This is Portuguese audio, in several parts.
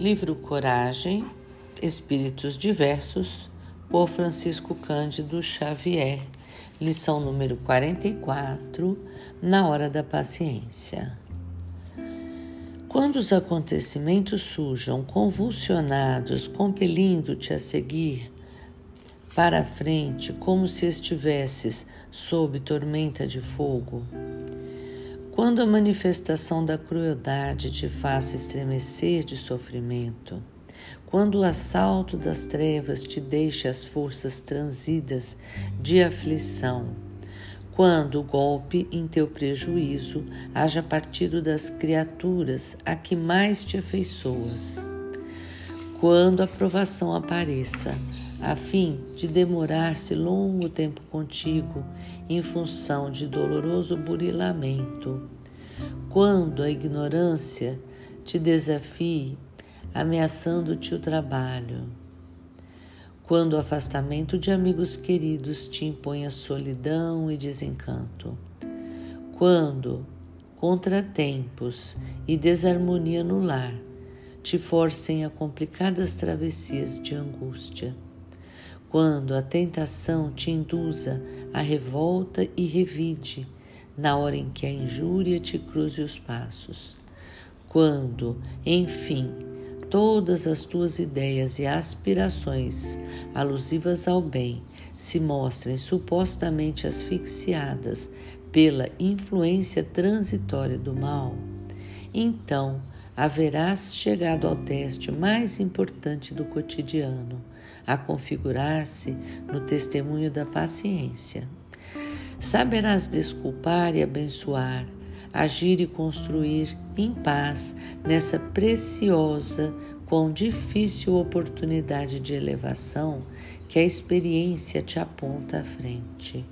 Livro Coragem, Espíritos Diversos, por Francisco Cândido Xavier, lição número 44, Na Hora da Paciência. Quando os acontecimentos surjam convulsionados, compelindo-te a seguir para a frente como se estivesses sob tormenta de fogo, quando a manifestação da crueldade te faça estremecer de sofrimento, quando o assalto das trevas te deixe as forças transidas de aflição, quando o golpe em teu prejuízo haja partido das criaturas a que mais te afeiçoas, quando a provação apareça, a fim de demorar-se longo tempo contigo em função de doloroso burilamento. Quando a ignorância te desafie, ameaçando-te o trabalho. Quando o afastamento de amigos queridos te imponha solidão e desencanto. Quando contratempos e desarmonia no lar te forcem a complicadas travessias de angústia quando a tentação te induza a revolta e revide, na hora em que a injúria te cruze os passos. Quando, enfim, todas as tuas ideias e aspirações alusivas ao bem se mostrem supostamente asfixiadas pela influência transitória do mal, então haverás chegado ao teste mais importante do cotidiano, a configurar-se no testemunho da paciência. Saberás desculpar e abençoar, agir e construir em paz nessa preciosa, quão difícil oportunidade de elevação que a experiência te aponta à frente.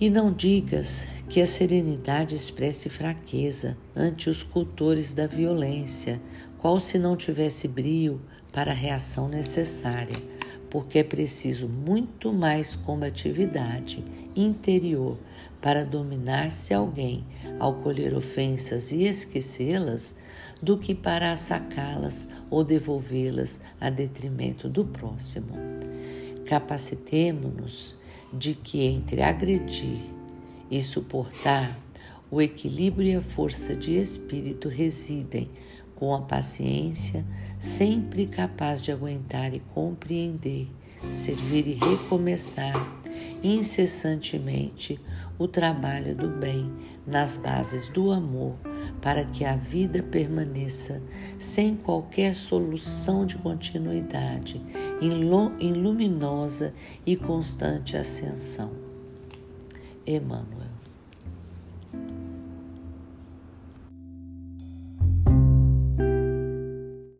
E não digas que a serenidade expresse fraqueza ante os cultores da violência, qual se não tivesse brio para a reação necessária, porque é preciso muito mais combatividade interior para dominar-se alguém ao colher ofensas e esquecê-las do que para assacá-las ou devolvê-las a detrimento do próximo. Capacitemo-nos de que entre agredir e suportar, o equilíbrio e a força de espírito residem com a paciência, sempre capaz de aguentar e compreender, servir e recomeçar incessantemente o trabalho do bem nas bases do amor, para que a vida permaneça sem qualquer solução de continuidade, em luminosa e constante ascensão. Emmanuel.